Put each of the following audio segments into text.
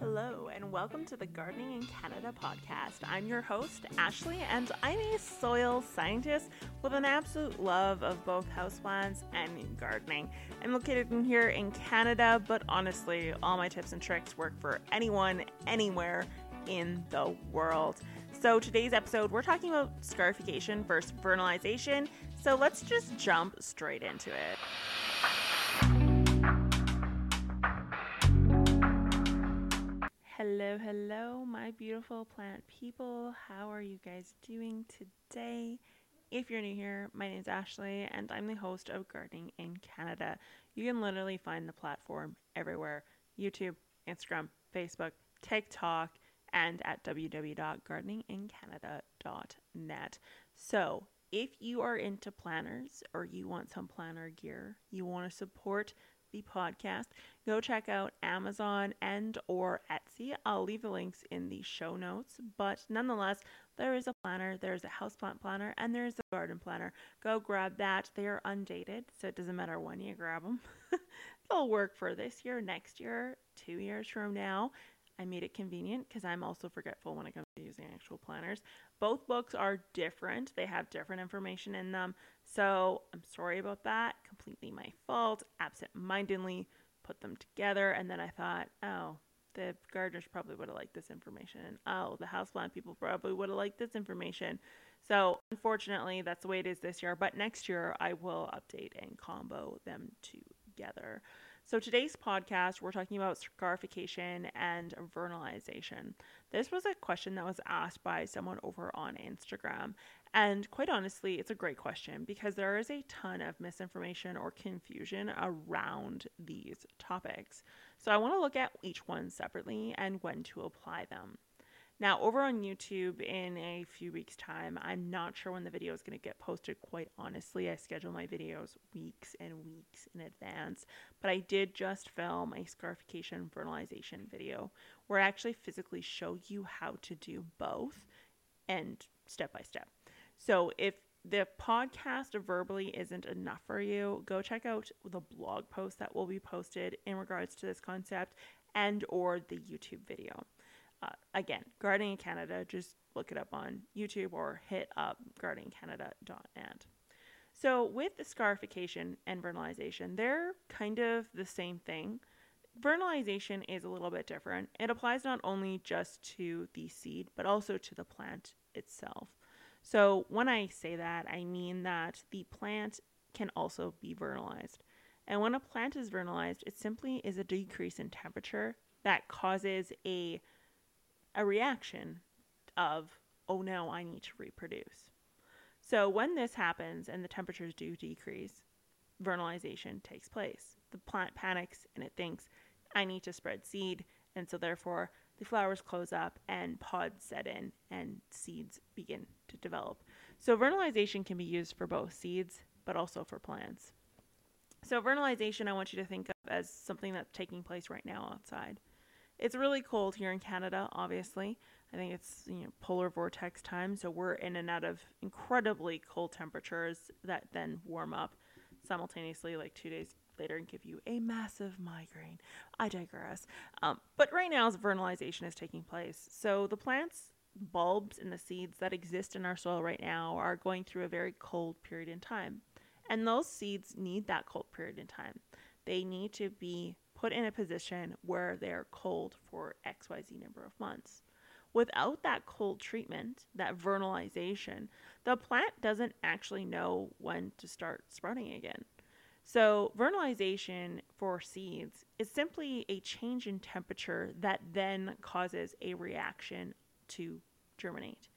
Hello, and welcome to the Gardening in Canada podcast. I'm your host, Ashley, and I'm a soil scientist with an absolute love of both houseplants and gardening. I'm located in here in Canada, but honestly, all my tips and tricks work for anyone, anywhere in the world. So, today's episode, we're talking about scarification versus vernalization. So, let's just jump straight into it. Hello, hello, my beautiful plant people. How are you guys doing today? If you're new here, my name is Ashley and I'm the host of Gardening in Canada. You can literally find the platform everywhere YouTube, Instagram, Facebook, TikTok, and at www.gardeningincanada.net. So, if you are into planners or you want some planner gear, you want to support the podcast, go check out Amazon and or Etsy. I'll leave the links in the show notes, but nonetheless, there is a planner, there's a houseplant planner, and there's a garden planner. Go grab that. They are undated, so it doesn't matter when you grab them. They'll work for this year, next year, 2 years from now. I made it convenient because I'm also forgetful when it comes to using actual planners. Both books are different, they have different information in them. So I'm sorry about that. Completely my fault. Absent mindedly put them together. And then I thought, oh, the gardeners probably would have liked this information. Oh, the houseplant people probably would have liked this information. So unfortunately, that's the way it is this year. But next year, I will update and combo them together. So, today's podcast, we're talking about scarification and vernalization. This was a question that was asked by someone over on Instagram. And quite honestly, it's a great question because there is a ton of misinformation or confusion around these topics. So, I want to look at each one separately and when to apply them. Now, over on YouTube in a few weeks' time, I'm not sure when the video is going to get posted, quite honestly. I schedule my videos weeks and weeks in advance, but I did just film a scarification vernalization video where I actually physically show you how to do both and step by step. So, if the podcast verbally isn't enough for you, go check out the blog post that will be posted in regards to this concept and or the YouTube video. Uh, again, Gardening in Canada, just look it up on YouTube or hit up gardeningcanada.net. So, with the scarification and vernalization, they're kind of the same thing. Vernalization is a little bit different. It applies not only just to the seed, but also to the plant itself. So, when I say that, I mean that the plant can also be vernalized. And when a plant is vernalized, it simply is a decrease in temperature that causes a a reaction of, oh no, I need to reproduce. So when this happens and the temperatures do decrease, vernalization takes place. The plant panics and it thinks, I need to spread seed. And so therefore, the flowers close up and pods set in and seeds begin to develop. So vernalization can be used for both seeds, but also for plants. So vernalization, I want you to think of as something that's taking place right now outside. It's really cold here in Canada, obviously. I think it's you know polar vortex time, so we're in and out of incredibly cold temperatures that then warm up simultaneously, like two days later, and give you a massive migraine. I digress. Um, but right now, vernalization is taking place, so the plants, bulbs, and the seeds that exist in our soil right now are going through a very cold period in time, and those seeds need that cold period in time. they need to be put in a position where they're cold for XYZ number of months. Without that cold treatment, that vernalization, the plant doesn't actually know when to start sprouting again. So, vernalization for seeds is simply a change in temperature that then causes a reaction to germinate.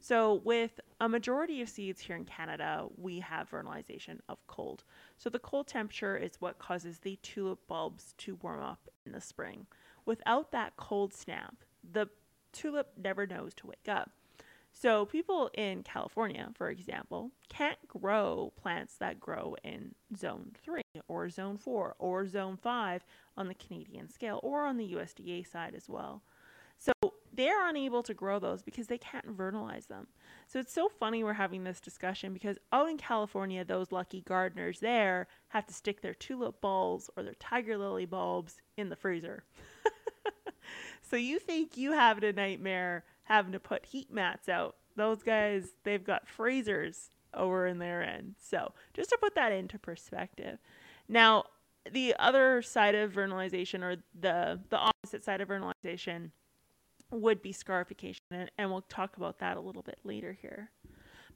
So, with a majority of seeds here in Canada, we have vernalization of cold. So, the cold temperature is what causes the tulip bulbs to warm up in the spring. Without that cold snap, the tulip never knows to wake up. So, people in California, for example, can't grow plants that grow in zone 3 or zone 4 or zone 5 on the Canadian scale or on the USDA side as well. So, they're unable to grow those because they can't vernalize them. So, it's so funny we're having this discussion because out in California, those lucky gardeners there have to stick their tulip bulbs or their tiger lily bulbs in the freezer. so, you think you have a nightmare having to put heat mats out. Those guys, they've got freezers over in their end. So, just to put that into perspective. Now, the other side of vernalization or the the opposite side of vernalization would be scarification and, and we'll talk about that a little bit later here.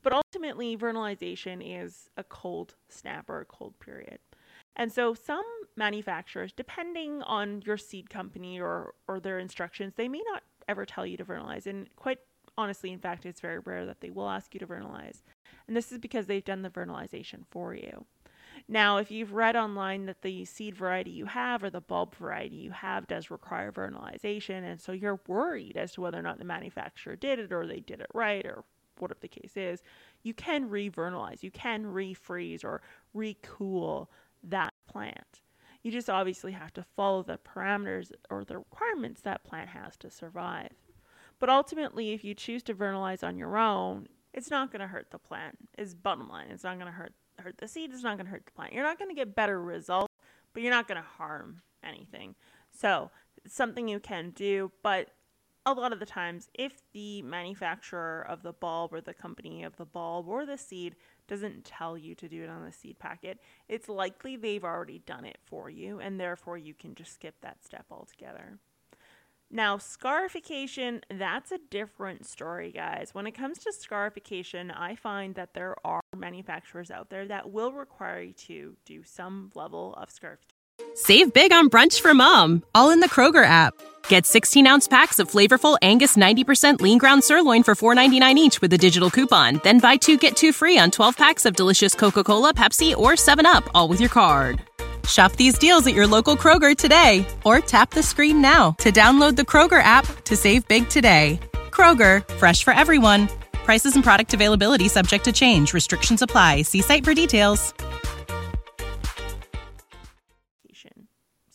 But ultimately, vernalization is a cold snap or a cold period. And so some manufacturers, depending on your seed company or, or their instructions, they may not ever tell you to vernalize. And quite honestly, in fact, it's very rare that they will ask you to vernalize. And this is because they've done the vernalization for you. Now, if you've read online that the seed variety you have or the bulb variety you have does require vernalization, and so you're worried as to whether or not the manufacturer did it or they did it right or whatever the case is, you can re-vernalize, you can refreeze or recool that plant. You just obviously have to follow the parameters or the requirements that plant has to survive. But ultimately, if you choose to vernalize on your own, it's not going to hurt the plant. Is bottom line. It's not going to hurt hurt the seed. It's not going to hurt the plant. You're not going to get better results, but you're not going to harm anything. So it's something you can do, but a lot of the times, if the manufacturer of the bulb or the company of the bulb or the seed doesn't tell you to do it on the seed packet, it's likely they've already done it for you, and therefore you can just skip that step altogether. Now, scarification, that's a different story, guys. When it comes to scarification, I find that there are manufacturers out there that will require you to do some level of scarification. Save big on brunch for mom, all in the Kroger app. Get 16 ounce packs of flavorful Angus 90% lean ground sirloin for $4.99 each with a digital coupon. Then buy two get two free on 12 packs of delicious Coca Cola, Pepsi, or 7UP, all with your card. Shop these deals at your local Kroger today or tap the screen now to download the Kroger app to save big today. Kroger, fresh for everyone. Prices and product availability subject to change. Restrictions apply. See site for details.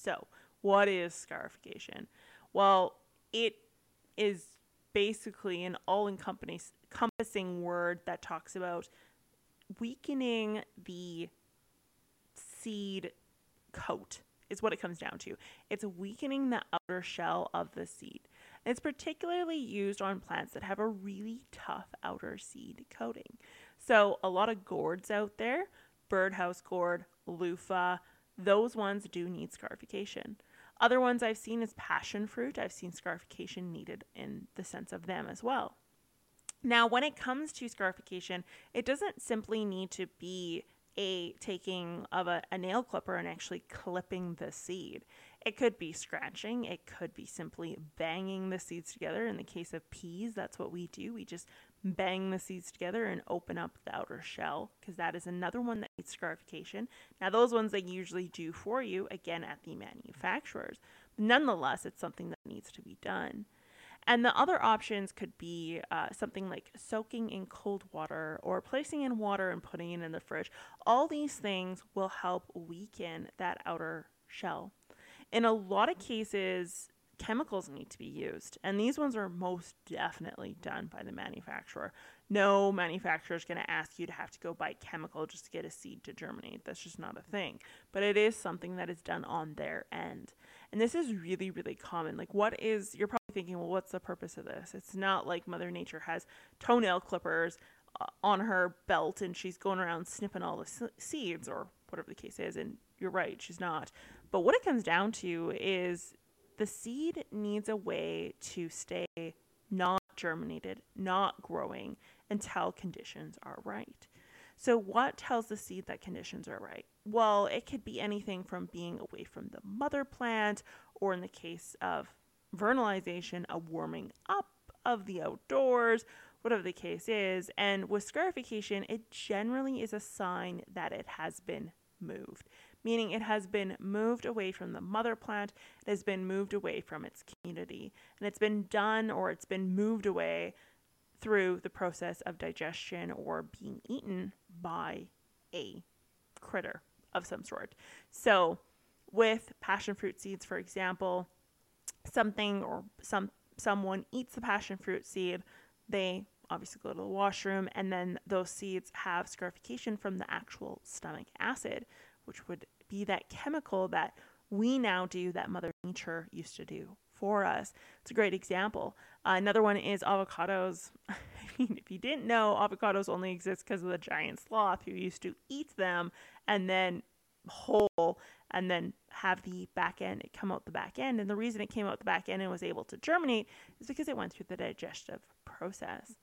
So, what is scarification? Well, it is basically an all encompassing word that talks about weakening the seed coat is what it comes down to. It's weakening the outer shell of the seed. And it's particularly used on plants that have a really tough outer seed coating. So, a lot of gourds out there, birdhouse gourd, loofah, those ones do need scarification. Other ones I've seen is passion fruit. I've seen scarification needed in the sense of them as well. Now, when it comes to scarification, it doesn't simply need to be a taking of a, a, nail clipper and actually clipping the seed. It could be scratching, it could be simply banging the seeds together. In the case of peas, that's what we do. We just bang the seeds together and open up the outer shell because that is another one that needs scarification. Now, those ones they usually do for you again at the manufacturers. Nonetheless, it's something that needs to be done. And the other options could be uh, something like soaking in cold water or placing in water and putting it in the fridge. All these things will help weaken that outer shell. In a lot of cases, chemicals need to be used, and these ones are most definitely done by the manufacturer. No manufacturer is going to ask you to have to go buy chemical just to get a seed to germinate. That's just not a thing. But it is something that is done on their end. And this is really, really common. Like, what is, probably thinking, well, what's the purpose of this? It's not like Mother Nature has toenail clippers uh, on her belt and she's going around snipping all the seeds or whatever the case is and you're right, she's not. But what it comes down to is the seed needs a way to stay not germinated, not growing until conditions are right. So, what tells the seed that conditions are right? Well, it could be anything from being away from the mother plant, or in the case of vernalization, a warming up of the outdoors, whatever the case is. And with scarification, it generally is a sign that it has been moved, meaning it has been moved away from the mother plant, it has been moved away from its community, and it's been done or it's been moved away through the process of digestion or being eaten by a critter of some sort. So, with passion fruit seeds, for example, something or some someone eats the passion fruit seed, they obviously go to the washroom, and then those seeds have scarification from the actual stomach acid, which would be that chemical that we now do that Mother Nature used to do for us. It's a great example. Uh, another one is avocados. I mean, if you didn't know, avocados only exist because of the giant sloth who used to eat them and then whole and then have the back end come out the back end. And the reason it came out the back end and was able to germinate is because it went through the digestive process.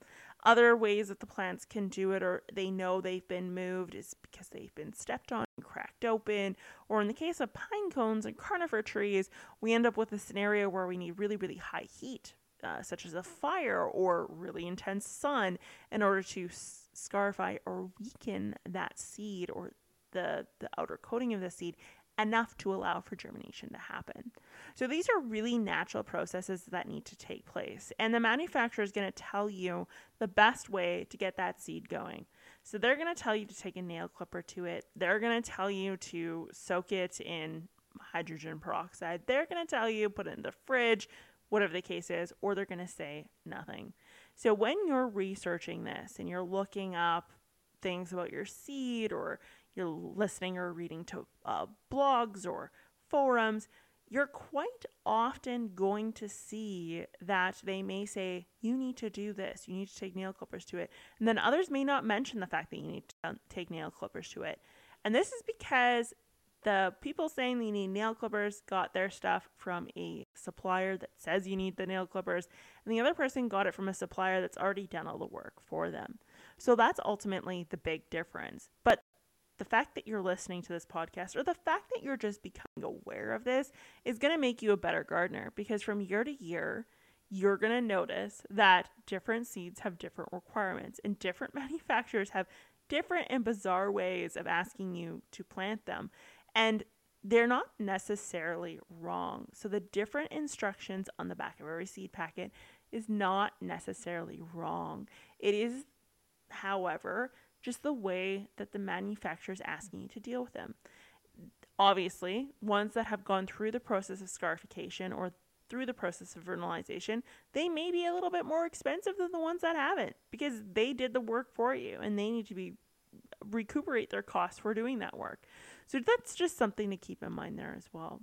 Other ways that the plants can do it or they know they've been moved is because they've been stepped on and cracked open. Or in the case of pine cones and conifer trees, we end up with a scenario where we need really, really high heat. Uh, such as a fire or really intense sun, in order to scarify or weaken that seed or the, the outer coating of the seed enough to allow for germination to happen. So these are really natural processes that need to take place. And the manufacturer is going to tell you the best way to get that seed going. So they're going to tell you to take a nail clipper to it. They're going to tell you to soak it in hydrogen peroxide. They're going to tell you put it in the fridge, whatever the case is, or they're going to say nothing. So when you're researching this and you're looking up things about your seed or you're listening or reading to uh, blogs or forums, you're quite often going to see that they may say, you need to do this, you need to take nail clippers to it. And then others may not mention the fact that you need to take nail clippers to it. And this is because the people saying they need nail clippers got their stuff from a supplier that says you need the nail clippers, and the other person got it from a supplier that's already done all the work for them. So that's ultimately the big difference. But the fact that you're listening to this podcast or the fact that you're just becoming aware of this is going to make you a better gardener because from year to year, you're going to notice that different seeds have different requirements and different manufacturers have different and bizarre ways of asking you to plant them. And they're not necessarily wrong. So the different instructions on the back of every seed packet is not necessarily wrong. It is, however, just the way that the manufacturer is asking you to deal with them. Obviously, ones that have gone through the process of scarification or through the process of vernalization, they may be a little bit more expensive than the ones that haven't because they did the work for you and they need to be recuperate their costs for doing that work. So that's just something to keep in mind there as well.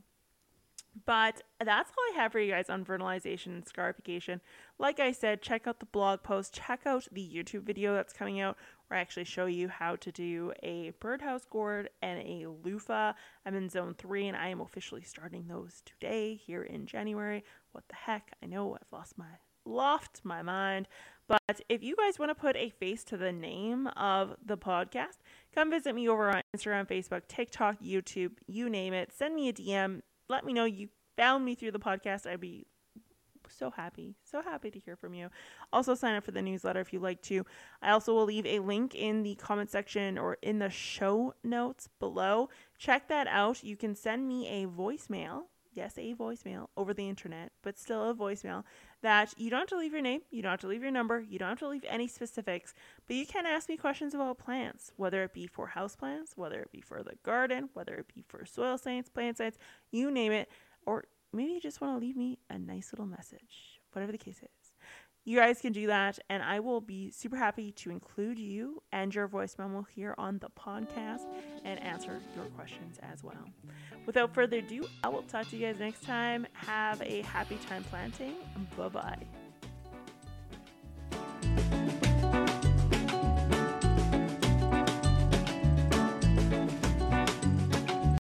But that's all I have for you guys on vernalization and scarification. Like I said, check out the blog post, check out the YouTube video that's coming out where I actually show you how to do a birdhouse gourd and a loofah. I'm in zone three and I am officially starting those today here in January. What the heck? I know I've lost my loft my mind. But if you guys want to put a face to the name of the podcast, come visit me over on Instagram, Facebook, TikTok, YouTube, you name it. Send me a DM let me know you found me through the podcast. I'd be so happy, so happy to hear from you. Also, sign up for the newsletter if you'd like to. I also will leave a link in the comment section or in the show notes below. Check that out. You can send me a voicemail yes, a voicemail over the internet, but still a voicemail that you don't have to leave your name, you don't have to leave your number, you don't have to leave any specifics, but you can ask me questions about plants, whether it be for house plants, whether it be for the garden, whether it be for soil science, plant science, you name it, or maybe you just want to leave me a nice little message, whatever the case is. You guys can do that, and I will be super happy to include you and your voice memo here on the podcast and answer your questions as well. Without further ado, I will talk to you guys next time. Have a happy time planting. Bye bye.